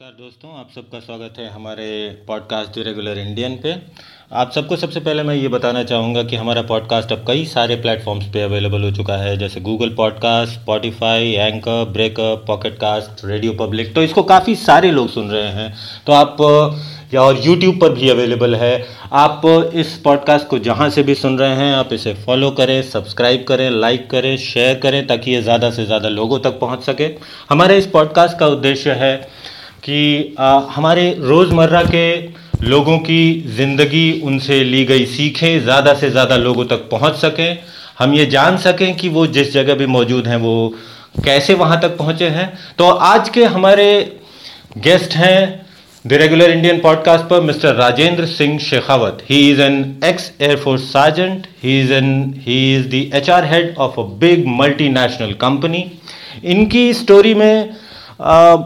नमस्कार दोस्तों, आप सबका स्वागत है हमारे पॉडकास्ट द रेगुलर इंडियन पे। आप सबको सबसे पहले मैं ये बताना चाहूँगा कि हमारा पॉडकास्ट अब कई सारे प्लेटफॉर्म्स पे अवेलेबल हो चुका है, जैसे Google podcast Spotify anchor Breaker Pocket Casts RadioPublic तो इसको काफ़ी सारे लोग सुन रहे हैं। तो आप, या और यूट्यूब पर भी अवेलेबल है। आप इस पॉडकास्ट को जहाँ से भी सुन रहे हैं, आप इसे फॉलो करें सब्सक्राइब करें लाइक करें शेयर करें, ताकि ये ज़्यादा से ज़्यादा लोगों तक पहुँच सके। हमारे इस पॉडकास्ट का उद्देश्य है कि आ, हमारे रोज़मर्रा के लोगों की ज़िंदगी उनसे ली गई सीखें ज़्यादा से ज़्यादा लोगों तक पहुँच सकें। हम ये जान सकें कि वो जिस जगह भी मौजूद हैं वो कैसे वहाँ तक पहुँचे हैं। तो आज के हमारे गेस्ट हैं द रेगुलर इंडियन पॉडकास्ट पर mister Rajendra Singh Shekhawat. He is an ex air force sergeant he is an he is the H R head of a big multinational company इनकी स्टोरी में आ,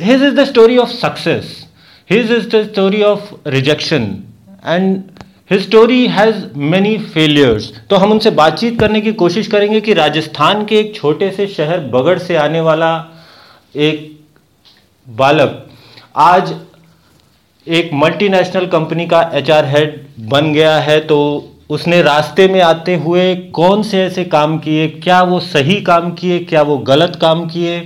his is the story of success. His is the story of rejection. And his story has many failures. तो हम उनसे बातचीत करने की कोशिश करेंगे कि राजस्थान के एक छोटे से शहर बगड़ से आने वाला एक बालक आज एक मल्टीनेशनल कंपनी का एचआर हेड बन गया है। तो उसने रास्ते में आते हुए कौन से ऐसे काम किए? क्या वो सही काम किए? क्या वो गलत काम किए?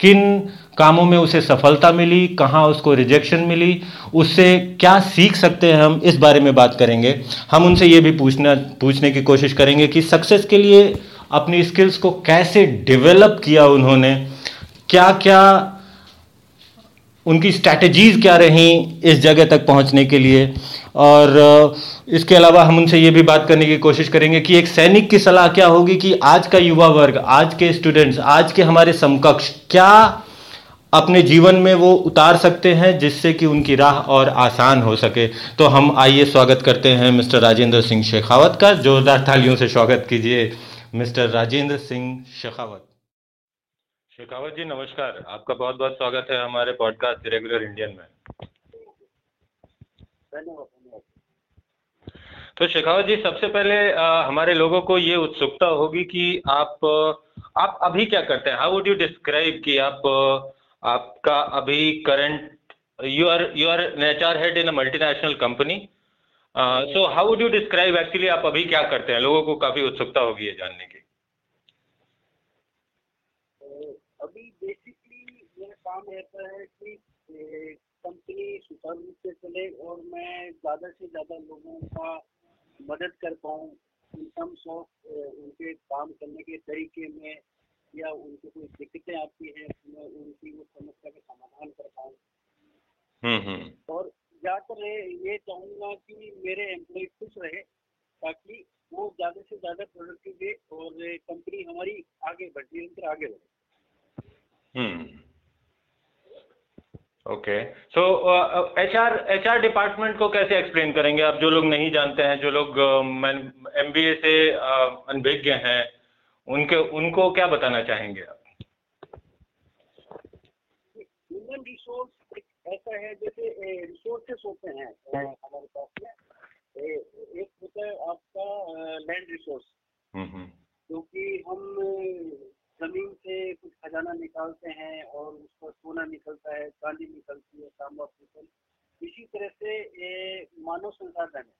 किन कामों में उसे सफलता मिली, कहाँ उसको रिजेक्शन मिली, उससे क्या सीख सकते हैं हम, इस बारे में बात करेंगे। हम उनसे ये भी पूछना, पूछने की कोशिश करेंगे कि सक्सेस के लिए अपनी स्किल्स को कैसे डेवलप किया उन्होंने क्या क्या उनकी स्ट्रैटेजीज क्या रहीं इस जगह तक पहुँचने के लिए। और इसके अलावा हम उनसे ये भी बात करने की कोशिश करेंगे कि एक सैनिक की सलाह क्या होगी कि आज का युवा वर्ग, आज के स्टूडेंट्स आज के हमारे समकक्ष, क्या अपने जीवन में वो उतार सकते हैं जिससे कि उनकी राह और आसान हो सके। तो हम आइए स्वागत करते हैं मिस्टर राजेंद्र सिंह शेखावत का। जोरदार तालियों से स्वागत कीजिए मिस्टर राजेंद्र सिंह शेखावत। शेखावत जी नमस्कार। आपका बहुत बहुत स्वागत है हमारे पॉडकास्ट रेगुलर इंडियन में। तो शेखावत जी सबसे पहले आ, हमारे लोगों को ये उत्सुकता होगी कि आप आप अभी क्या करते हैं? हाउ वुड यू डिस्क्राइब कि आप आपका अभी current you are you are H R head in a multinational company so how would you describe actually आप अभी क्या करते हैं? लोगों को काफ़ी उत्सुकता होगी ये जानने की। अभी बेसिकली मेरा काम रहता है कि कंपनी सुचारू रूप से चले और मैं ज़्यादा से ज़्यादा लोगों का मदद कर पाऊँ इन टर्म्स ऑफ़ उनके काम करने के तरीके में या उनको कोई दिक्कतें आती हैं मैं उनकी वो समस्या का समाधान कर पाऊँ। हम्म, हम्म। और ज़्यादातर ये चाहूँगा कि मेरे एम्प्लॉय खुश रहे ताकि वो ज़्यादा से ज़्यादा प्रोडक्टिव दे और कंपनी हमारी आगे बढ़ निरंतर आगे बढ़े। Okay so H R H R department को कैसे एक्सप्लेन करेंगे? आप जो लोग नहीं जानते हैं जो लोग एम बी ए से अनभिज्ञ हैं उनके उनको क्या बताना चाहेंगे आप? ह्यूमन रिसोर्स ऐसा है जैसे रिसोर्सेस होते हैं हमारे पास में एक होता है आपका लैंड रिसोर्स क्योंकि हम ज़मीन से कुछ खजाना निकालते हैं और उसका सोना निकलता है चांदी निकलती है तांबा पीतल इसी तरह से ये मानव संसाधन है।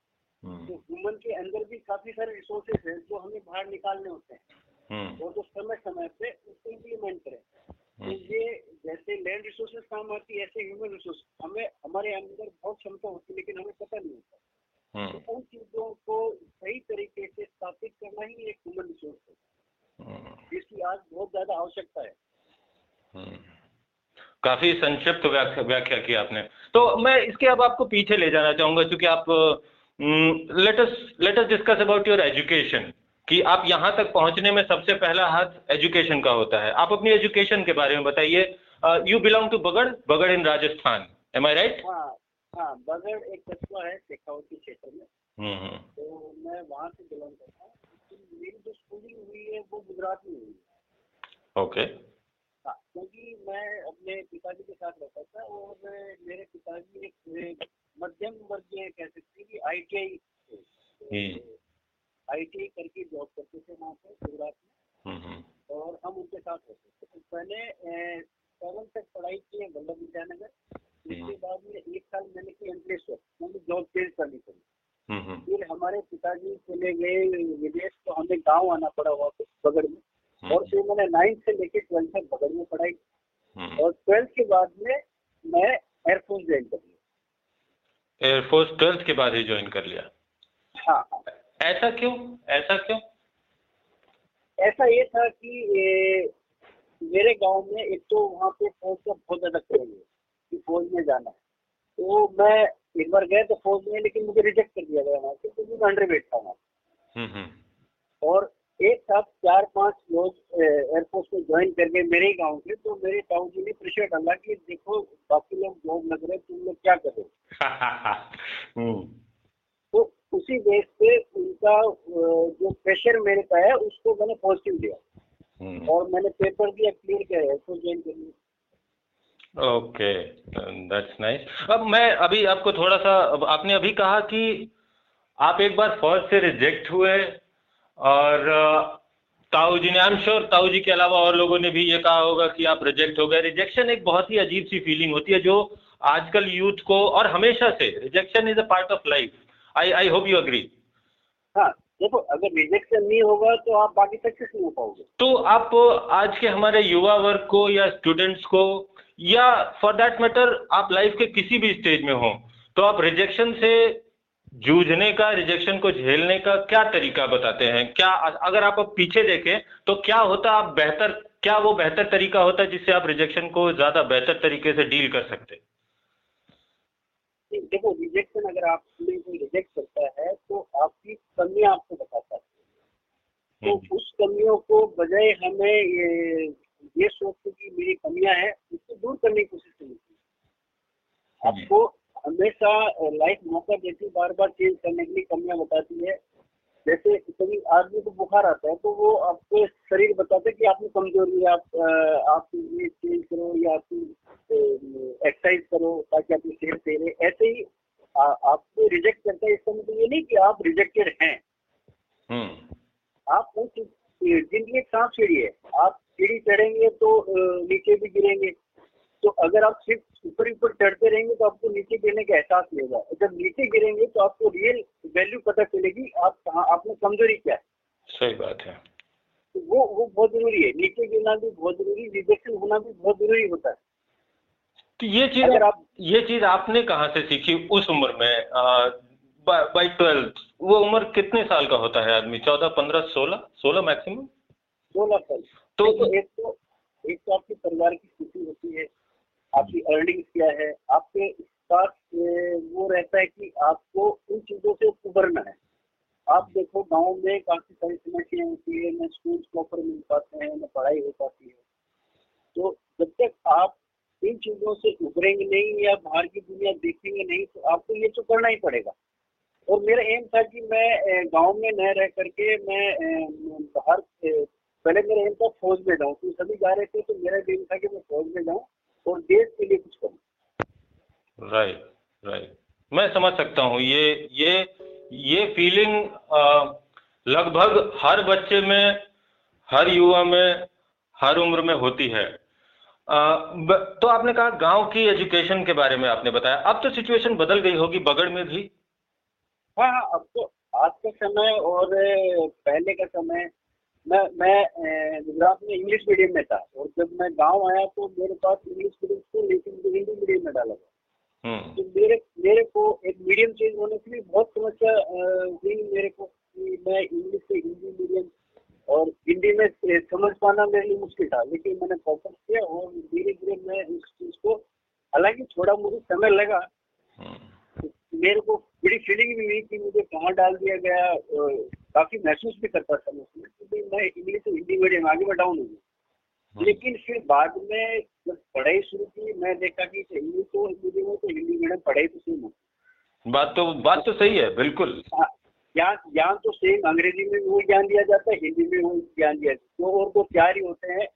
हम्म। तो ह्यूमन के अंदर भी काफ़ी सारे रिसोर्सेस हैं जो हमें बाहर निकालने होते हैं। और जो समय समय पे उसको इम्प्लीमेंट करें। तो हम्म। ये जैसे लैंड रिसोर्सेज काम आती है ऐसे ह्यूमन रिसोर्स हमें हमारे अंदर बहुत क्षमता होती है लेकिन हमें पता नहीं होता। हम्म। तो उन चीज़ों को सही तरीके से स्थापित करना ही एक ह्यूमन रिसोर्स है। जिसकी आज बहुत ज़्यादा आवश्यकता है। काफ़ी संक्षिप्त व्याख्या व्याख्या की आपने। तो मैं इसके अब आपको पीछे ले जाना चाहूँगा क्योंकि आप let us let us discuss about your education कि आप यहाँ तक पहुँचने में सबसे पहला हाथ एजुकेशन का होता है। आप अपनी एजुकेशन के बारे में बताइए। You belong to Bagar Bagar in Rajasthan. Am I right Bagar एक कस्बा है शेखावती क्षेत्र में। हम्म, हम्म। तो मैं वहाँ से बिलोंग करता हूँ। मेरी जो स्कूलिंग हुई है वो गुजरात में हुई है। ओके हाँ, क्योंकि मैं अपने पिताजी के साथ रहता था और मेरे पिताजी एक मध्यम वर्गीय कह सकते हैं कि आई टी आई आईटी करके जॉब करते थे वहाँ पे गुजरात में हम्म, हम्म। और हम उनके साथ रहते थे तो पहले सेवन तक पढ़ाई की है वल्लभ विद्यानगर आदमी चले गए विदेश तो हमें गाँव आना पड़ा वापस बगड़ में हम्म। और फिर मैंने नाइन्थ से लेके ट्वेल्थ तक बगड़ में पढ़ाई हम्म। और ट्वेल्थ के बाद में मैं एयरफोर्स ज्वाइन कर एयरफोर्स ट्वेल्थ के बाद ही ज्वाइन कर लिया। हाँ। ऐसा क्यों? ऐसा क्यों? ऐसा ये था कि ए, मेरे गाँव में एक तो वहाँ पे फौज का बहुत ज़्यादा क्रेज है कि फौज में जाना है। तो मैं एक बार गया तो फौज में लेकिन मुझे रिजेक्ट कर दिया गया वहाँ से क्योंकि मैं अंडर था वहाँ हम्म, हम्म। और एक साथ चार पाँच लोग एयरफोर्स में ज्वाइन कर गए मेरे ही गाँव के तो मेरे ताऊ जी ने प्रेशर डाला कि देखो बाकी लोग जॉब लग रहे तुम लोग क्या करो? हम्म। तो उसी बेस पे उनका जो प्रेशर मेरे पे है उसको मैंने पॉजिटिव लिया और मैंने पेपर दिया क्लियर किया एयरफोर्स ज्वाइन कर लिया ओके दैट्स नाइस अब मैं अभी आपको थोड़ा सा आपने अभी कहा कि आप एक बार फौज से रिजेक्ट हुए और ताऊ जी ने आई एम श्योर ताऊ जी के अलावा और लोगों ने भी ये कहा होगा कि आप रिजेक्ट हो गए। रिजेक्शन एक बहुत ही अजीब सी फीलिंग होती है जो आजकल यूथ को और हमेशा से rejection is a part of life I I hope you agree हाँ देखो अगर रिजेक्शन नहीं होगा तो आप बाकी सक्सेस नहीं हो पाओगे। तो आप आज के हमारे युवा वर्ग को या स्टूडेंट्स को या फॉर दैट मैटर आप लाइफ के किसी भी स्टेज में हो तो आप रिजेक्शन से जूझने का रिजेक्शन को झेलने का क्या तरीका बताते हैं? क्या अगर आप पीछे देखें तो क्या होता आप बेहतर क्या वो बेहतर तरीका होता है जिससे आप रिजेक्शन को ज़्यादा बेहतर तरीके से डील कर सकते? देखो रिजेक्शन अगर आप कोई रिजेक्ट करता है तो आपकी कमियाँ आपको बताता है। तो हम्म। उस कमियों को बजाय हमें ये ये सोच के कि मेरी कमियाँ हैं उसको दूर करने की कोशिश करनी चाहिए आपको हमेशा लाइफ मौका देती बार बार चेंज करने के लिए कमियाँ बताती है। जैसे कभी आदमी को बुखार आता है तो वो आपको शरीर बताता है कि आपकी कमज़ोरी है आप आप ये चेंज करो या आप एक्सरसाइज करो ताकि आपकी सेहत सही रहे। ऐसे ही आ, आपको रिजेक्ट करता है इसका मतलब ये नहीं कि आप रिजेक्टेड हैं। हम्म। आप उस ज़िंदगी एक सांप सीढ़ी है। आप सीढ़ी चढ़ेंगे तो नीचे भी गिरेंगे। तो अगर आप सिर्फ़ ऊपर ऊपर चढ़ते रहेंगे तो आपको नीचे गिरने का एहसास नहीं होगा। जब नीचे गिरेंगे तो आपको रियल वैल्यू पता चलेगी आप कहाँ आप में कमज़ोरी क्या है। सही बात है। तो वो वो बहुत ज़रूरी है। नीचे गिरना भी बहुत ज़रूरी रिजेक्शन होना भी बहुत ज़रूरी होता है। तो ये चीज़ अगर आप ये चीज़ आपने कहाँ से सीखी उस उम्र में? बाई ट्वेल्थ वो उम्र कितने साल का होता है आदमी? चौदह पंद्रह सोलह सोलह मैक्सिमम सोलह साल। तो एक तो एक तो आपके परिवार की स्थिति होती है आपकी अर्निंग क्या है, आपके पास वो रहता है कि आपको उन चीज़ों से उभरना है। आप देखो, गाँव में काफ़ी सारी समस्याएँ होती है, न स्कूल प्रॉपर मिल पाते हैं, न पढ़ाई हो पाती है। तो जब तक आप इन चीज़ों से उभरेंगे नहीं या बाहर की दुनिया देखेंगे नहीं तो आपको ये तो करना ही पड़ेगा। और मेरा एम था कि मैं गाँव में न रह करके मैं बाहर पहले मेरा एम था फौज में जाऊँ। तो सभी जा रहे थे तो मेरा एम था कि मैं फौज में जाऊँ। और देश के लिए कुछ करूँ। राइट राइट मैं समझ सकता हूँ ये ये ये फीलिंग लगभग हर बच्चे में हर युवा में हर उम्र में होती है। आ, तो आपने कहा गाँव की एजुकेशन के बारे में आपने बताया। अब तो सिचुएशन बदल गई होगी बगड़ में भी। हाँ हाँ अब तो आज का समय और पहले का समय मैं मैं गुजरात में इंग्लिश मीडियम में था और जब मैं गाँव आया तो मेरे पास इंग्लिश मीडियम स्कूल लेकिन मुझे हिंदी मीडियम में डाला गया हम्म। तो मेरे मेरे को एक मीडियम चेंज होने के लिए बहुत समस्या हुई मेरे को कि मैं इंग्लिश से हिंदी मीडियम और हिंदी में समझ पाना मेरे लिए मुश्किल था लेकिन मैंने फोकस किया और धीरे धीरे मैं इस चीज़ को हालाँकि थोड़ा मुझे समय लगा हम्म। मेरे को बड़ी फीलिंग भी हुई कि मुझे कहाँ डाल दिया गया काफ़ी महसूस भी करता था मैं क्योंकि मैं इंग्लिश हिंदी मीडियम आगे में डाउन हो हाँ। लेकिन फिर बाद में जब पढ़ाई शुरू की मैं देखा कि इंग्लिश तो मीडियम हो तो हिंदी मीडियम पढ़ाई तो सेम हो बात तो बात तो सही है बिल्कुल। हाँ, ज्ञान ज्ञान तो सेम अंग्रेज़ी में भी वो ज्ञान दिया जाता है हिंदी में वो ज्ञान दिया जाता है। तो और तो चार ही होते हैं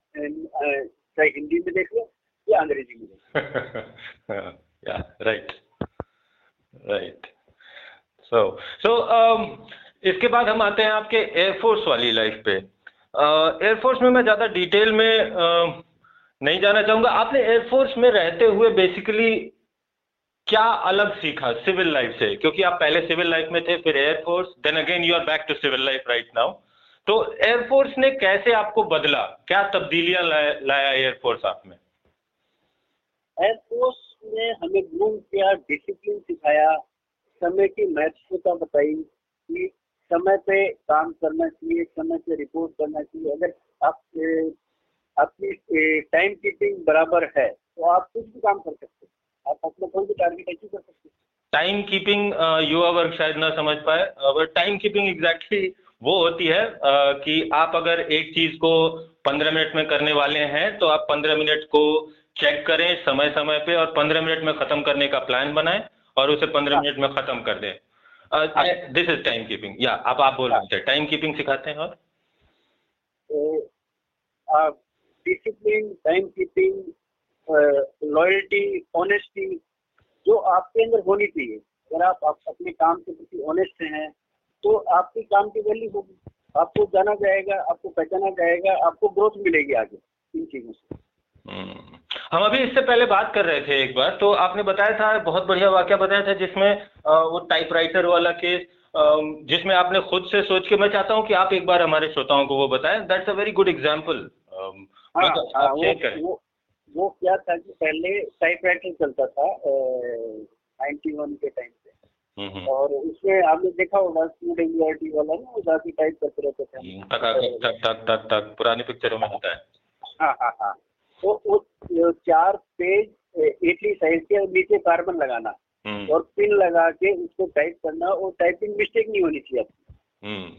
चाहे हिंदी में देख लो या अंग्रेज़ी में देख लो। राइट राइट सो सो इसके बाद हम आते हैं आपके एयरफोर्स वाली लाइफ पे। एयरफोर्स uh, में मैं ज़्यादा डिटेल में uh, नहीं जाना चाहूँगा। आपने एयरफोर्स में रहते हुए बेसिकली क्या अलग सीखा सिविल लाइफ से? क्योंकि आप पहले सिविल लाइफ में थे फिर air force then again you are back to civil life right now तो एयरफोर्स ने कैसे आपको बदला? क्या तब्दीलियाँ लाया एयरफोर्स आप में? एयरफोर्स ने हमें ग्रूम किया डिसिप्लिन सिखाया समय की महत्वता बताई कि समय पे काम करना चाहिए समय पे रिपोर्ट करना चाहिए। अगर आप आपकी टाइम कीपिंग बराबर है तो आप कुछ भी काम कर सकते हैं। आप अपना कोई भी टारगेट अचीव कर सकते हैं? टाइम कीपिंग युवा वर्ग शायद ना समझ पाए। टाइम कीपिंग एग्जैक्टली वो होती है uh, कि आप अगर एक चीज़ को पंद्रह मिनट में करने वाले हैं तो आप पंद्रह मिनट को चेक करें समय समय पे और पंद्रह मिनट में खत्म करने का प्लान बनाएँ और उसे पंद्रह हाँ। मिनट में खत्म कर दें। दिस इज़ टाइम कीपिंग या आप आप बोल रहे थे टाइम कीपिंग सिखाते हैं और? Discipline time keeping loyalty honesty जो आपके अंदर होनी चाहिए। अगर आप, आप अपने काम के प्रति ऑनेस्ट हैं तो आपके काम की वैल्यू होगी। आपको जाना जाएगा आपको पहचाना जाएगा आपको ग्रोथ मिलेगी आगे इन चीज़ों से। हम्म। हम अभी इससे पहले बात कर रहे थे एक बार तो आपने बताया था बहुत बढ़िया वाक्य बताया था जिसमें वो टाइपराइटर वाला केस जिसमें आपने खुद से सोच के मैं चाहता हूँ कि आप एक बार हमारे श्रोताओं को वो बताएँ। That's a very good example वो, वो क्या था कि पहले टाइपराइटर चलता था नाइन्टी वन के टाइम पे। हम्म, हम्म। और उसमें आपने देखा होगा वाला ना वो जाके टाइप करते रहते थे। तक पुरानी पिक्चरों में होता है। हाँ हाँ हाँ। तो वो चार पेज इटली साइज़ के नीचे कार्बन लगाना हम्म। और पिन लगा के उसको टाइप करना और टाइपिंग मिस्टेक नहीं होनी चाहिए हम्म।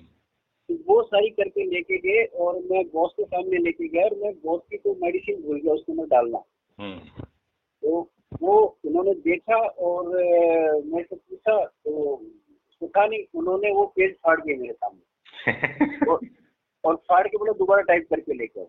तो वो सारी करके लेके गए और मैं बॉस के सामने लेके गया और मैं बॉस की कोई मेडिसिन भूल गया उसको मैं डालना हम्म। तो वो उन्होंने देखा और मैं से पूछा तो सुखा नहीं उन्होंने वो पेज फाड़ दिए मेरे सामने और, और फाड़ के बोला दोबारा टाइप करके लेकर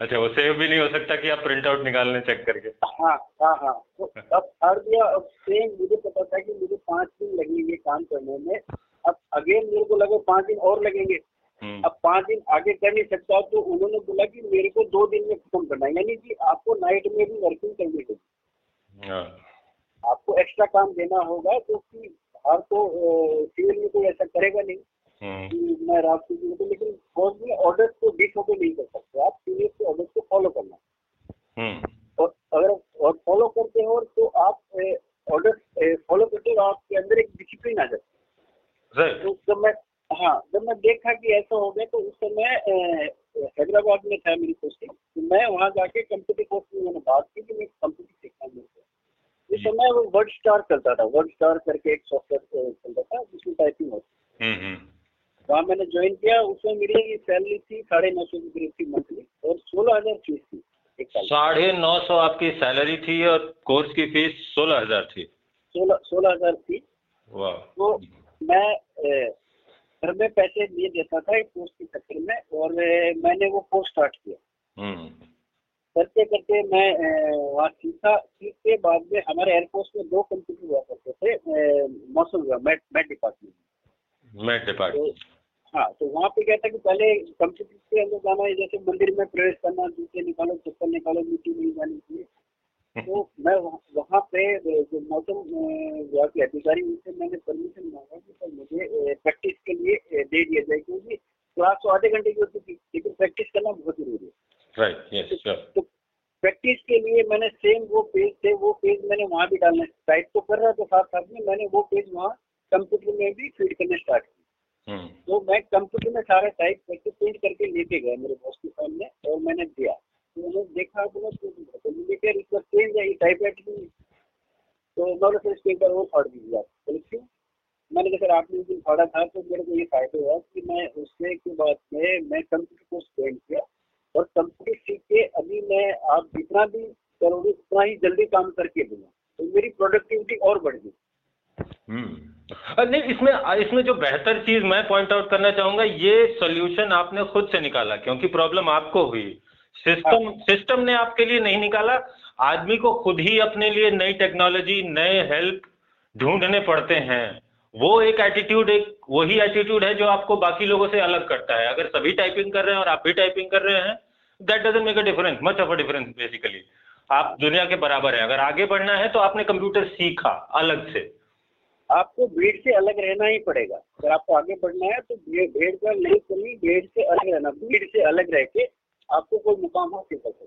अच्छा वो सेव भी नहीं हो सकता कि आप प्रिंट आउट निकाल लें चेक करके हाँ हाँ हाँ तो अब हर दिया अब सेम मुझे पता था कि मुझे पाँच दिन लगेंगे काम करने में अब अगेन मेरे को लगे पाँच दिन और लगेंगे हम्म। अब पाँच दिन आगे कर नहीं सकता तो उन्होंने बोला कि मेरे को दो दिन में खत्म करना है यानी कि आपको नाइट में भी वर्किंग करनी होगी हाँ। आपको एक्स्ट्रा काम देना होगा तो हर तो सिविल में कोई ऐसा करेगा नहीं। मैं रात को तो लेकिन फौज में ऑर्डर को डिसोबे नहीं कर सकते। आप सीनियर के ऑर्डर को फॉलो करना। हम्म। और अगर और फॉलो करते हो तो आप ऑर्डर फॉलो करते हो आपके अंदर एक डिसिप्लिन आ जाता है। तो जब मैं हाँ जब मैं देखा कि ऐसा हो गया तो उस समय हैदराबाद में था मेरी पोस्टिंग तो मैं वहाँ जाके कंप्यूटर कोर्स में मैंने बात की कि मैं कंप्यूटर सीखना मेरे को उस समय वो वर्ड स्टार चलता था। वर्ड स्टार करके एक सॉफ्टवेयर चलता था जिसमें टाइपिंग होती हम्म, वहाँ मैंने ज्वाइन किया उसमें मेरी सैलरी थी साढ़े नौ सौ की थी मंथली और सोलह हज़ार फ़ीस थी साढ़े नौ सौ आपकी सैलरी थी और कोर्स की फ़ीस सोलह हज़ार थी। सोलह सोलह हज़ार थी। तो मैं घर में पैसे दिए देता था कोर्स के चक्कर में और मैंने वो कोर्स स्टार्ट किया। हम्म। करते करते मैं वहाँ सीखा सीख के बाद में हमारे एयरफोर्स में दो कंप्यूटर हुआ करते थे मौसम हुआ met met department met department हाँ तो वहाँ पे क्या था कि पहले कंप्यूटर के अंदर जाना है जैसे मंदिर में प्रवेश करना जूते निकालो चप्पल निकालो मिट्टी नहीं जानी चाहिए तो मैं वहाँ पे जो मौसम विभाग के अधिकारी उनसे मैंने परमिशन मांगा कि सर मुझे प्रैक्टिस के लिए दे दिया जाए क्योंकि क्लास तो आधे घंटे की होती थी लेकिन प्रैक्टिस करना बहुत ज़रूरी है। तो प्रैक्टिस के लिए मैंने सेम वो पेज थे वो पेज मैंने वहाँ भी डालना टाइप तो कर रहा था साथ साथ में मैंने वो पेज वहाँ कंप्यूटर में भी फ़ीड करने स्टार्ट किया। तो मैं कंप्यूटर में सारा टाइप करके प्रिंट करके लेके गया मेरे बॉस के सामने और मैंने दिया। तो मैंने देखा तो मुझे क्या इसका चेंज है ये टाइप राइटिंग तो मैंने फिर इसके एक बार वो फाड़ दीजिए आप बोले क्यों? मैंने कहा सर आपने उस दिन फाड़ा था तो मेरे को ये फ़ायदा हुआ कि मैं उसने के बाद में मैं कंप्यूटर कोर्स ज्वाइन किया और कंप्यूटर सीख के अभी मैं आप जितना भी करोगे उतना ही जल्दी काम करके दूँगा। तो मेरी प्रोडक्टिविटी और बढ़ गई। हम्म। नहीं इसमें इसमें जो बेहतर चीज़ मैं पॉइंट आउट करना चाहूँगा ये सोल्यूशन आपने खुद से निकाला क्योंकि प्रॉब्लम आपको हुई। सिस्टम सिस्टम ने आपके लिए नहीं निकाला आदमी को खुद ही अपने लिए नई टेक्नोलॉजी नए हेल्प ढूँढने पड़ते हैं। वो एक एटीट्यूड एक वही एटीट्यूड है जो आपको बाकी लोगों से अलग करता है। अगर सभी टाइपिंग कर रहे हैं और आप भी टाइपिंग कर रहे हैं that doesn't make a difference much of a difference basically आप दुनिया के बराबर है। अगर आगे बढ़ना है तो आपने कंप्यूटर सीखा अलग से। आपको भीड़ से अलग रहना ही पड़ेगा। अगर आपको आगे बढ़ना है तो भीड़ का नहीं करनी भीड़ से अलग रहना। भीड़ से अलग रह के आपको कोई मुकाम हासिल कर सकते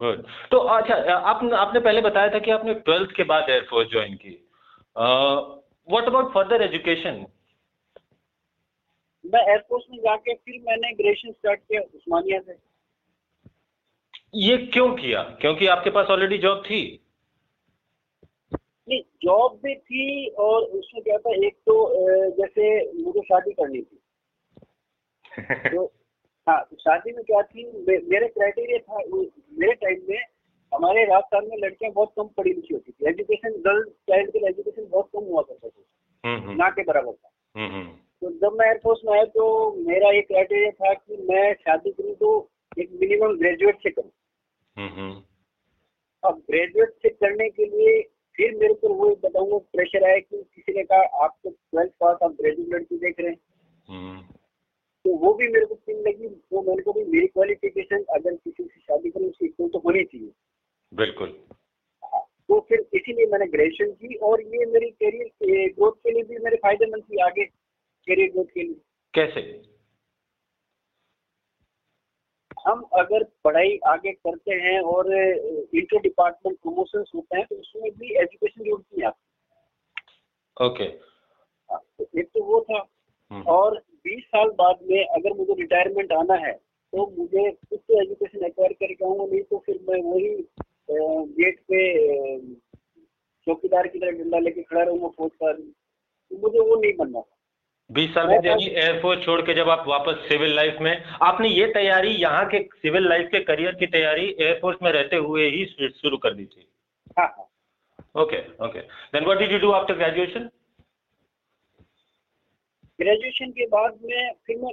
गुड हम्म। तो अच्छा आप आपने पहले बताया था कि आपने ट्वेल्थ के बाद एयरफोर्स ज्वाइन की। व्हाट अबाउट फर्दर एजुकेशन मैं एयरफोर्स में जाके फिर मैंने ग्रेजुएशन स्टार्ट किया उस्मानिया से। ये क्यों किया? क्योंकि आपके पास ऑलरेडी जॉब थी। नहीं जॉब भी थी और उसमें क्या था एक तो जैसे मुझे शादी करनी थी। तो हाँ शादी में क्या थी मेरे क्राइटेरिया था मेरे टाइम में हमारे राजस्थान में लड़कियाँ बहुत कम पढ़ी लिखी होती थी। एजुकेशन गर्ल चाइल्ड के एजुकेशन बहुत कम हुआ करता था। हम्म, हम्म। ना के बराबर था। हम्म, तो जब मैं एयरफोर्स में आया तो मेरा ये क्राइटेरिया था कि मैं शादी करूँ तो एक मिनिमम ग्रेजुएट से करूँ। अब ग्रेजुएट से करने के लिए फिर मेरे को वो बताऊँगा प्रेशर आया कि किसी ने कहा आप तो ट्वेल्थ पास आप ग्रेजुएट लड़की देख रहे हैं। तो वो भी मेरे को सीन लगी तो मैंने कहा मेरी क्वालिफिकेशन अगर किसी से शादी करूँ उसकी तो होनी चाहिए। बिल्कुल। हाँ, तो फिर इसीलिए मैंने ग्रेजुएशन की और ये मेरी करियर ग्रोथ के लिए भी मेरे फ़ायदेमंद थी आगे करियर ग्रोथ के लिए। कैसे? हम अगर पढ़ाई आगे करते हैं और इंटर डिपार्टमेंट प्रमोशन होते हैं तो उसमें भी एजुकेशन जोड़ती है आप ओके हाँ, तो एक तो वो था। हम्म। और 20 साल बाद में अगर मुझे रिटायरमेंट आना है तो मुझे खुद से एजुकेशन एक्वायर करके आऊँगा नहीं तो फिर मैं वही गेट पे चौकीदार की तरह डंडा लेके खड़ा रहूँगा फौज का तो मुझे वो नहीं बनना बीस साल में यानी एयरफोर्स छोड़ के जब आप वापस सिविल लाइफ में आपने ये तैयारी यहाँ के सिविल लाइफ के करियर की तैयारी एयरफोर्स में रहते हुए ही शुरू कर दी थी? Okay okay. Then what did you do after graduation graduation के बाद में फिर मैं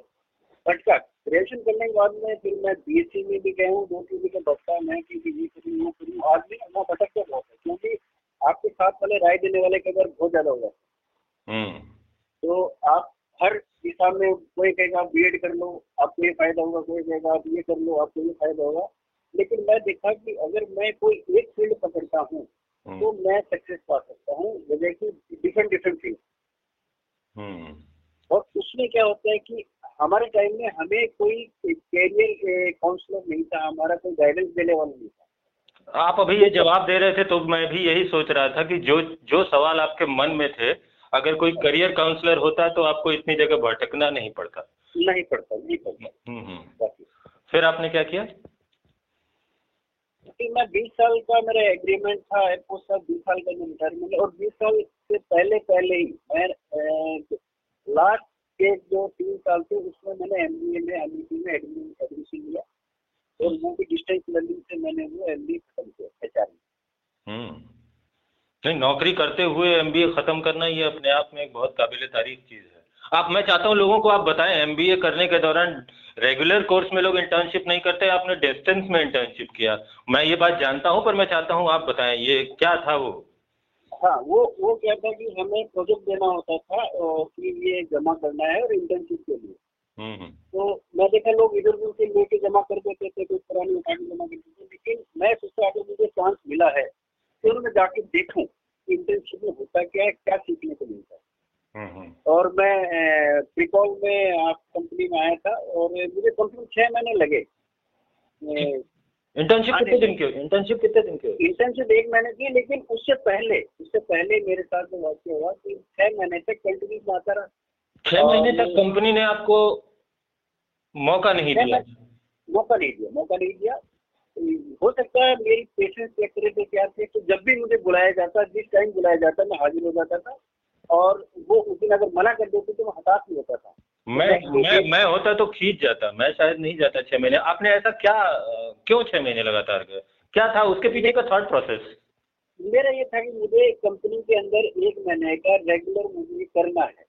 भटका। ग्रेजुएशन करने के बाद में फिर मैं बीएससी में भी गया हूँ दो तीन जगह भटका मैं कि ये करूँ वो करूँ आज भी मैं भटकता बहुत है क्योंकि आपके साथ वाले राय देने वाले के अंदर बहुत ज़्यादा होगा हम्म। तो आप हर दिशा में कोई कहेगा आप बी कर लो आपको ये फ़ायदा होगा कोई कहेगा आप ये कर लो आपको ये फ़ायदा होगा। लेकिन मैं देखा कि अगर मैं कोई एक फ़ील्ड पकड़ता हूँ हम्म। तो मैं सक्सेस पा सकता हूँ वजह की डिफरेंट डिफरेंट फ़ील्ड और उसमें क्या होता है कि हमारे टाइम में हमें कोई कैरियर काउंसलर नहीं था हमारा कोई गाइडेंस देने वाला नहीं था। आप अभी ये जवाब दे रहे थे तो मैं भी यही सोच रहा था कि जो जो सवाल आपके मन में थे अगर कोई करियर काउंसलर होता तो आपको इतनी जगह भटकना नहीं पड़ता। नहीं पड़ता नहीं पड़ता। हम्म, हम्म। फिर आपने क्या किया? मैं बीस साल का मेरा एग्रीमेंट था एयरपोर्ट का बीस साल का रिटायरमेंट और बीस साल से पहले पहले ही मैं लास्ट के जो तीन साल थे उसमें मैंने एम बी ए में एम बी में एडमिशन लिया। और वो भी डिस्टेंस लर्निंग से मैंने वो एम बी एच आर नहीं नौकरी करते हुए एमबीए ख़त्म करना ये अपने आप में एक बहुत काबिल तारीफ़ चीज़ है। आप मैं चाहता हूँ लोगों को आप बताएँ एमबीए करने के दौरान रेगुलर कोर्स में लोग इंटर्नशिप नहीं करते आपने डिस्टेंस में इंटर्नशिप किया। मैं ये बात जानता हूँ पर मैं चाहता हूँ आप बताएँ ये क्या था वो? हाँ वो वो क्या था कि हमें प्रोजेक्ट देना होता था कि ये जमा करना है और इंटर्नशिप के लिए। हम्म, हम्म। तो मैं देखा लोग इधर उधर से लेके जमा कर देते थे कुछ पुरानी उठा के जमा करते थे लेकिन मैं सोचा अगर मुझे चांस मिला है। फिर मैं जाके देखूँ इंटर्नशिप में होता क्या है क्या सीखने को मिलता है। हम्म, हम्म। और मैं प्रिकॉल में आप कंपनी में आया था और मुझे कम से कम छह महीने लगे। इंटर्नशिप कितने दिन की इंटर्नशिप कितने दिन की इंटर्नशिप एक महीने की लेकिन उससे पहले उससे पहले मेरे साथ जो वाक्य हुआ कि छह महीने तक कंटिन्यू आता रहा। छह महीने तक कंपनी ने आपको मौका नहीं दिया? मौका नहीं दिया मौका नहीं दिया। हो सकता है मेरी पेशेंस सेक्रेटरी क्या थे तो जब भी मुझे बुलाया जाता जिस टाइम बुलाया जाता मैं हाजिर हो जाता था और वो उस दिन अगर मना कर देते तो मैं हताश नहीं होता था। मैं मैं मैं होता तो खींच जाता मैं शायद नहीं जाता छह महीने। आपने ऐसा क्या क्यों छह महीने लगातार क्या? था उसके पीछे का थर्ड प्रोसेस मेरा ये था कि मुझे कंपनी के अंदर एक महीने का रेगुलर मुझे करना है।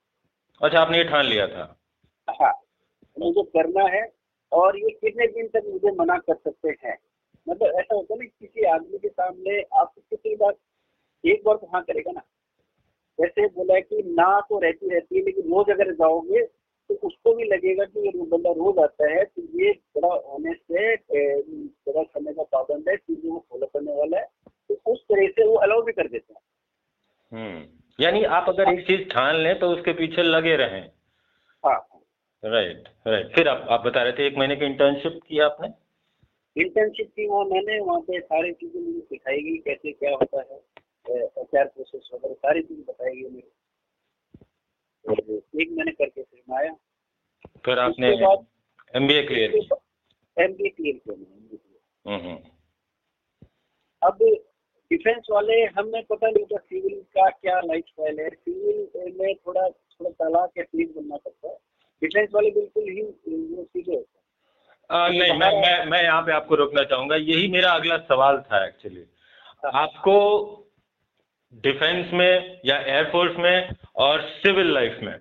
अच्छा आपने ये ठान लिया था। हाँ मुझे करना है और ये कितने दिन तक मुझे मना कर सकते हैं? मतलब ऐसा होता है ना किसी आदमी के सामने आप किसी बात एक बार तो हाँ करेगा ना। जैसे बोला है कि ना तो रहती रहती है लेकिन रोज अगर जाओगे तो उसको भी लगेगा कि ये बंदा रोज आता है तो ये बड़ा ऑनेस्ट है बड़ा समय का पाबंद है चीज़ों को फॉलो करने वाला है तो उस तरह से वो अलाउ भी कर देते हैं। हम्म यानी आप अगर एक चीज़ ठान लें तो उसके पीछे लगे रहें। हाँ। राइट राइट फिर आप आप बता रहे थे एक महीने की इंटर्नशिप की आपने? इंटर्नशिप की वहाँ मैंने वहाँ पे सारी चीज़ें मुझे सिखाई गई कैसे क्या होता है एच आर प्रोसेस वगैरह सारी चीज़ें बताई गई मुझे। एक महीने करके फिर आया फिर आपने M B A clear M B A clear किया हम्म। अब डिफेंस वाले हमें पता नहीं होता सिविल का क्या लाइफ स्टाइल है। सिविल में थोड़ा थोड़ा तला के प्लीज़ बनना पड़ता है। डिफेंस वाले बिल्कुल ही सीधे नहीं, मैं मैं मैं यहाँ पे आपको रोकना चाहूँगा। यही मेरा अगला सवाल था एक्चुअली। आपको डिफेंस में या एयरफोर्स में और सिविल लाइफ में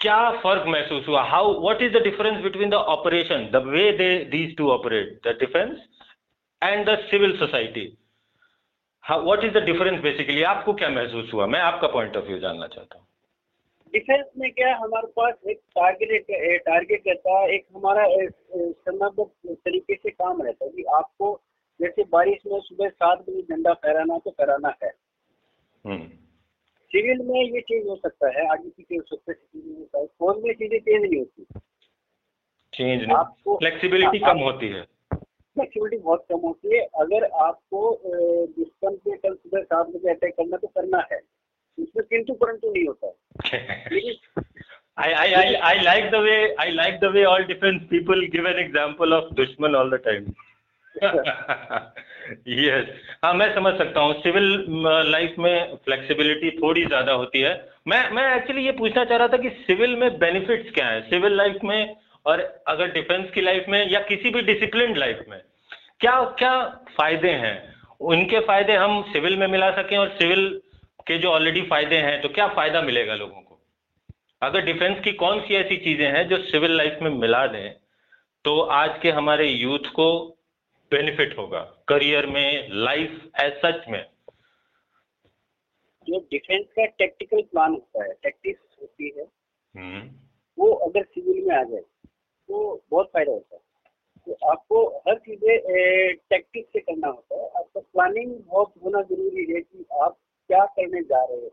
क्या फ़र्क महसूस हुआ? How what is the difference between the operation the way they these to operate the defence and the civil society what is the difference basically आपको क्या महसूस हुआ? मैं आपका पॉइंट ऑफ़ व्यू जानना चाहता हूँ। डिफेंस में क्या हमारे पास एक टारगेट टारगेट रहता है एक हमारा समयबद्ध तरीके से काम रहता है कि आपको जैसे बारिश में सुबह सात बजे झंडा फहराना तो फहराना है। सिविल हम्म। में ये चेंज हो सकता है आगे पीछे हो सकता है फ़ोन में चीज़ें चेंज नहीं होती। चेंज नहीं आपको फ्लेक्सिबिलिटी कम होती है। फ्लेक्सिबिलिटी बहुत कम होती है। अगर आपको दुश्मन के कल सुबह सात बजे अटैक करना तो करना है। उसमें किंतु परंतु नहीं होता I, I, I, I like the way I like the way all defense people give an example of dushman all the time. Yes हाँ मैं समझ सकता हूँ। सिविल लाइफ में फ्लेक्सिबिलिटी थोड़ी ज़्यादा होती है। मैं मैं एक्चुअली ये पूछना चाह रहा था कि सिविल में बेनिफिट्स क्या है? सिविल लाइफ में और अगर डिफेंस की लाइफ में या किसी भी डिसिप्लिन लाइफ में क्या क्या फ़ायदे हैं? उनके फ़ायदे हम सिविल में मिला सकें और सिविल के जो ऑलरेडी फ़ायदे हैं तो क्या फ़ायदा मिलेगा लोगों को? अगर डिफेंस की कौन सी ऐसी चीज़ें हैं जो सिविल लाइफ में मिला दें तो आज के हमारे यूथ को बेनिफिट होगा करियर में लाइफ एज सच में। जो डिफेंस का टेक्टिकल प्लान होता है टैक्टिक्स होती है हम्म। वो अगर सिविल में आ जाए तो बहुत फ़ायदा होता है। तो आपको हर चीज़ें टेक्टिक से करना होता है। आपका प्लानिंग बहुत होना ज़रूरी है कि आप क्या करने जा रहे हो?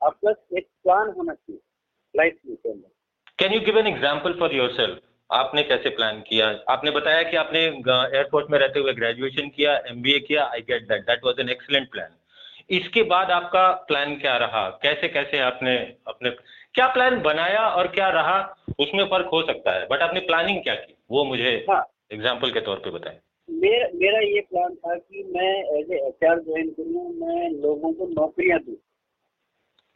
आपका एक प्लान होना चाहिए लाइफ में can you give an example for yourself आपने कैसे प्लान किया? आपने बताया कि आपने एयरपोर्ट में रहते हुए ग्रेजुएशन किया एमबीए किया I get that that was an excellent plan इसके बाद आपका प्लान क्या रहा? कैसे कैसे आपने अपने क्या प्लान बनाया और क्या रहा? उसमें फ़र्क हो सकता है बट आपने प्लानिंग क्या की? वो मुझे एग्ज़ाम्पल हाँ, के तौर पे बताएँ। मेरा मेरा ये प्लान था कि मैं एज एच आर ज्वाइन करूँ मैं लोगों को नौकरियाँ दूँ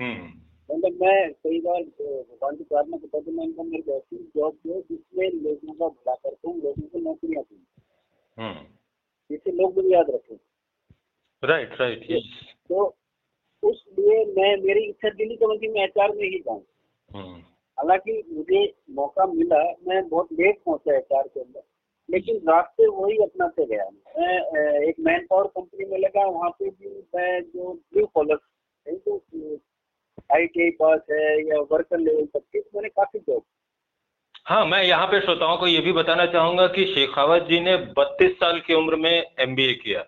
हम्म। मतलब मैं कई बार भगवान की प्रार्थना करता हूँ मैं इनका मेरी ऐसी जॉब जो जिसमें लोगों का भला करता हूँ लोगों को नौकरियाँ दूँ हम्म। जिससे लोग मुझे याद रखें राइट राइट तो उसलिए मैं मेरी इच्छा दिल्ली तो मैं एच आर में ही जाऊँ हम्म। हालाँकि मुझे मौका मिला मैं बहुत लेट पहुँचा एच आर के अंदर लेकिन रास्ते वही अपनाते गया मैं एक मैन पावर कंपनी में लगा, वहाँ पे भी मैं जो ब्लू कॉलर तो आई टी आई पास है या वर्कर लेवल तक की, मैंने काफ़ी जॉब हाँ मैं यहाँ पे श्रोताओं को ये भी बताना चाहूँगा कि शेखावत जी ने 32 साल की उम्र में एमबीए किया।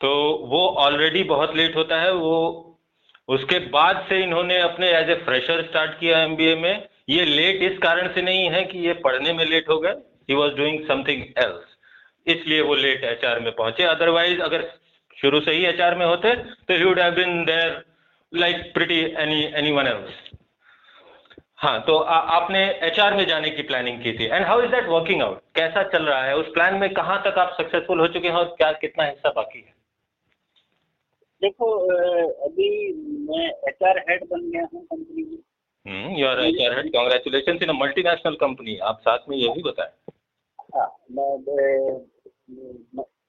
तो वो ऑलरेडी बहुत लेट होता है, वो, उसके बाद से इन्होंने अपने एज ए फ्रेशर स्टार्ट किया एमबीए में। ये लेट इस कारण से नहीं है कि ये पढ़ने में लेट हो गए he was doing something else इसलिए वो लेट एच में पहुँचे। अदरवाइज़ अगर शुरू से ही एच आर में होते तो he would have been there like pretty any anyone else हाँ तो आ, आपने एचआर में जाने की प्लानिंग की थी। And how is that working out कैसा चल रहा है? उस प्लान में कहाँ तक आप सक्सेसफुल हो चुके हैं और क्या कितना हिस्सा बाकी है? देखो अभी मैं एच हेड बन गया हूँ कंपनी में। You are H R head congratulation in multinational company आप साथ में ये भी बताएँ। हाँ मैं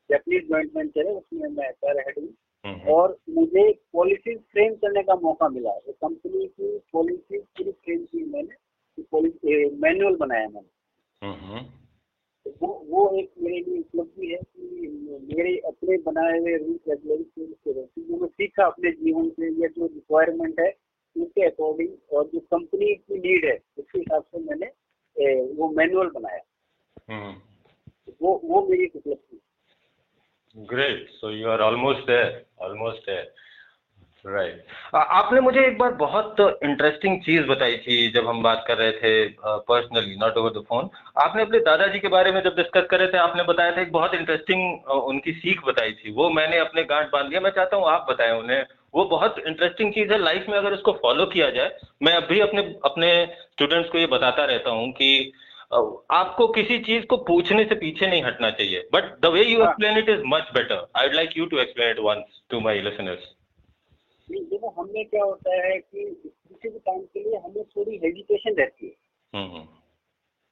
जैपनीज ज्वाइंट वेंचर है उसमें मैं एच हेड हूँ। और मुझे पॉलिसी फ्रेम करने का मौका मिला। तो कंपनी की पॉलिसी पूरी फ्रेम की मैंने मैनुअल बनाया मैंने। वो वो एक मेरे लिए उपलब्धि है कि मेरे अपने बनाए हुए रूल्स रेगुलेशन जो मैं सीखा अपने जीवन से या जो रिक्वायरमेंट है उसके अकॉर्डिंग और जो कंपनी की नीड है उसके हिसाब से मैंने वो मैनुअल बनाया। वो वो मेरी उपलब्धि great so you are almost there almost there right आपने मुझे एक बार बहुत इंटरेस्टिंग चीज़ बताई थी जब हम बात कर रहे थे personally not over the phone आपने अपने दादाजी के बारे में जब डिस्कस कर रहे थे आपने बताया था एक बहुत इंटरेस्टिंग उनकी सीख बताई थी। वो मैंने अपने गांठ बाँध लिया। मैं चाहता हूँ आप बताएँ उन्हें। वो बहुत इंटरेस्टिंग चीज़ है। लाइफ में अगर उसको फॉलो किया जाए मैं अभी अपने अपने स्टूडेंट्स को ये बताता रहता हूँ कि आपको किसी चीज़ को पूछने से पीछे नहीं हटना चाहिए। But the way you explain it is much better I would like you to explain it once to my listeners देखो हमें क्या होता है कि किसी भी काम के लिए हमें थोड़ी हेजिटेशन रहती है। हम्म, हम्म।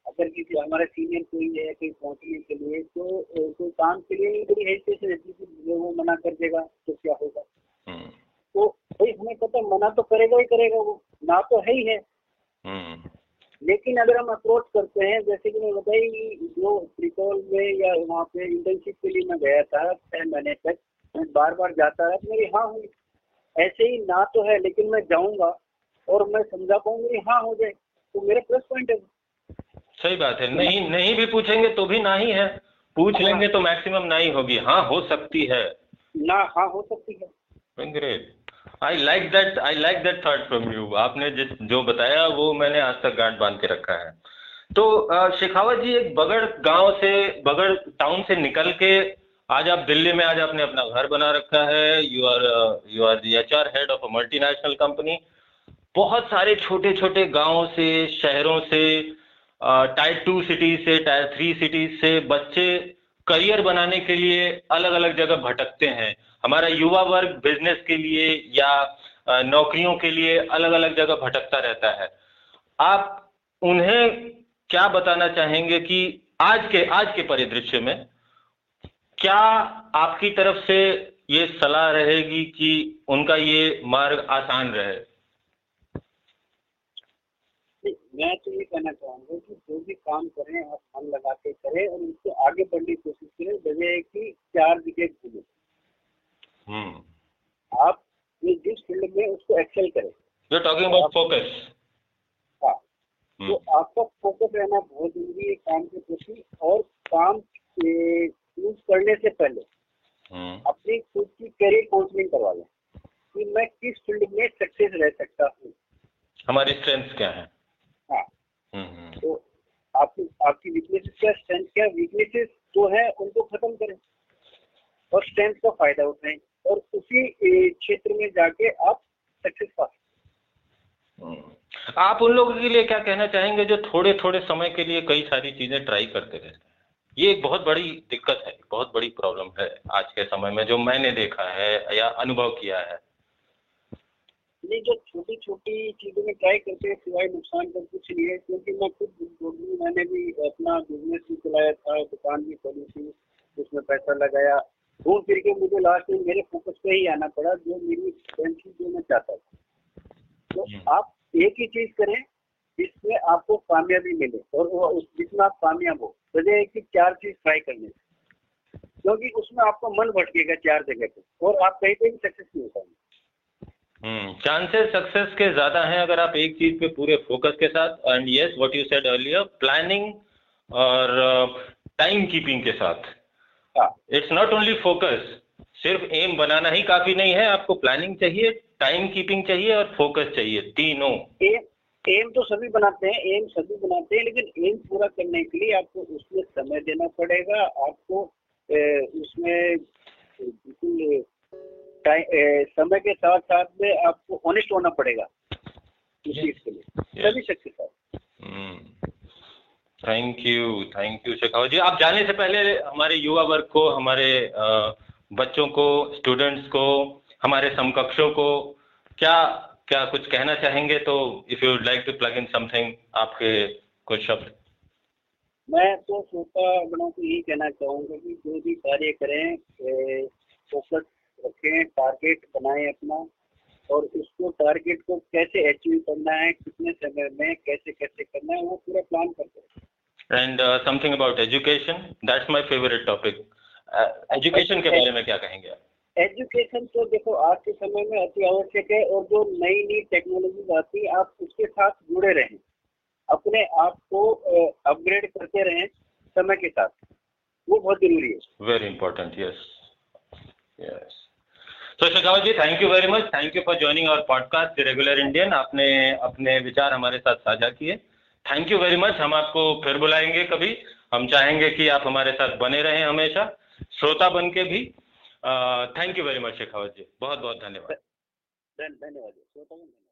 अगर किसी हमारा सीनियर कोई है कहीं पहुँचने के लिए तो कोई काम के लिए बड़ी हेजिटेशन रहती है कि वो मना कर देगा तो क्या होगा? हम्म। तो भाई हमें पता मना तो करेगा ही करेगा वो। ना तो है ही है। लेकिन अगर हम अप्रोच करते हैं जैसे कि मैं बताई जो त्रिकोल में या वहाँ पे इंटर्नशिप के लिए मैं गया था छह महीने तक मैं बार बार जाता रहा तो मेरी हाँ हुई। ऐसे ही ना तो है लेकिन मैं जाऊँगा और मैं समझा पाऊँगी हाँ हो जाए। तो मेरे प्लस पॉइंट है। सही बात है। नहीं नहीं भी पूछेंगे तो भी ना ही है। पूछ लेंगे तो मैक्सिमम ना ही होगी। हाँ हो सकती है। ना हाँ हो सकती है। Great I like that I like that thought from you आपने जिस, जो बताया, वो मैंने आज तक गांठ बाँध के रखा है। तो शेखावत जी, एक बगड़ गाँव से, बगड़ टाउन से निकल के आज आप दिल्ली में, आज आपने अपना घर बना रखा है। You are you are the H R head of a multinational company बहुत सारे छोटे छोटे गाँव से, शहरों से टायर टू सिटीज़ से टायर थ्री सिटीज़ से बच्चे करियर बनाने के लिए अलग अलग जगह भटकते हैं। हमारा युवा वर्ग बिज़नेस के लिए या नौकरियों के लिए अलग अलग जगह भटकता रहता है। आप उन्हें क्या बताना चाहेंगे कि आज के आज के परिदृश्य में क्या आपकी तरफ़ से ये सलाह रहेगी कि उनका ये मार्ग आसान रहे? मैं तो ये कहना चाहूँगा कि जो भी काम करें आप मन लगा के करें और उसको आगे बढ़ने की कोशिश करें बजाय की चार विकेट घूमे हम्म। आप ये जिस फ़ील्ड में उसको एक्सेल करें यू टॉकिंग अबाउट फोकस हाँ हम्म। तो आपका फोकस रहना बहुत ज़रूरी है काम के प्रति और काम यूज़ करने से पहले हम्म। अपनी खुद की करियर काउंसलिंग करवा लें कि मैं किस फ़ील्ड में सक्सेस रह सकता हूँ हमारी स्ट्रेंथ क्या हाँ हम्म, हम्म। तो आपकी आपकी वीकनेसेस क्या स्ट्रेंथ क्या वीकनेसेस जो है उनको खत्म करें और स्ट्रेंथ का फ़ायदा उठाएँ और उसी क्षेत्र में जाके आप सक्सेस पा आप उन लोगों के लिए क्या कहना चाहेंगे जो थोड़े थोड़े समय के लिए कई सारी चीज़ें ट्राई करते रहते हैं? ये एक बहुत बड़ी दिक्कत है, बहुत बड़ी प्रॉब्लम है आज के समय में जो मैंने देखा है या अनुभव किया है नहीं जो छोटी छोटी चीज़ों में ट्राई करते हैं सिवाय नुकसान का कुछ नहीं है क्योंकि मैं खुद मैंने भी अपना बिज़नेस भी चलाया था दुकान भी खोली थी उसमें पैसा लगाया घूम फिर के मुझे लास्ट में मेरे फोकस पे ही आना पड़ा जो मेरी जो मैं चाहता था तो हम्म। आप एक ही चीज़ करें जिसमें आपको कामयाबी मिले और वो जिसमें आप कामयाब हो वजह है कि चार चीज़ ट्राई करने से। क्योंकि उसमें आपको मन भटकेगा चार जगह पे और आप कहीं पे भी सक्सेस नहीं हो पाएँगे चांसेस सक्सेस के ज़्यादा हैं अगर आप एक चीज़ पे पूरे फोकस के साथ and yes what you said earlier planning और टाइम uh, कीपिंग के साथ। इट्स नॉट ओनली फोकस सिर्फ़ एम बनाना ही काफ़ी नहीं है आपको प्लानिंग चाहिए टाइम कीपिंग चाहिए और फोकस चाहिए तीनों। एम एम तो सभी बनाते हैं एम सभी बनाते हैं लेकिन एम पूरा करने के लिए आपको उसमें समय देना पड़ेगा। आपको ए, उसमें बिल्कुल समय के साथ साथ में आपको ऑनेस्ट होना पड़ेगा। उस चीज़ के लिए। सभी success thank you thank you Shekhawat ji आप जाने से पहले हमारे युवा वर्ग को हमारे बच्चों को स्टूडेंट्स को हमारे समकक्षों को क्या क्या कुछ कहना चाहेंगे? तो if you like to plug in something आपके कुछ शब्द। मैं तो श्रोता बड़ों को यही कहना चाहूँगा कि जो भी कार्य करें फोकस रखें टारगेट बनाएँ अपना और उसको टारगेट को कैसे अचीव करना है कितने समय में कैसे कैसे करना है वो पूरा प्लान करते हैं। And something about education that's my favourite topic education के बारे में क्या कहेंगे आप? एजुकेशन तो देखो, आज के समय में अति आवश्यक है और जो नई नई टेक्नोलॉजी आती है, आप उसके साथ जुड़े रहें। अपने आप को अपग्रेड करते रहें समय के साथ। वो बहुत ज़रूरी है। वेरी इंपॉर्टेंट यस यस तो Shekhawat ji thank you very much thank you for joining our podcast regular Indian आपने अपने विचार हमारे साथ साझा किए। थैंक यू वेरी मच हम आपको फिर बुलाएँगे कभी। हम चाहेंगे कि आप हमारे साथ बने रहें हमेशा। श्रोता बन के भी। Thank you very much Shekhawat ji बहुत बहुत धन्यवाद। धन्यवाद।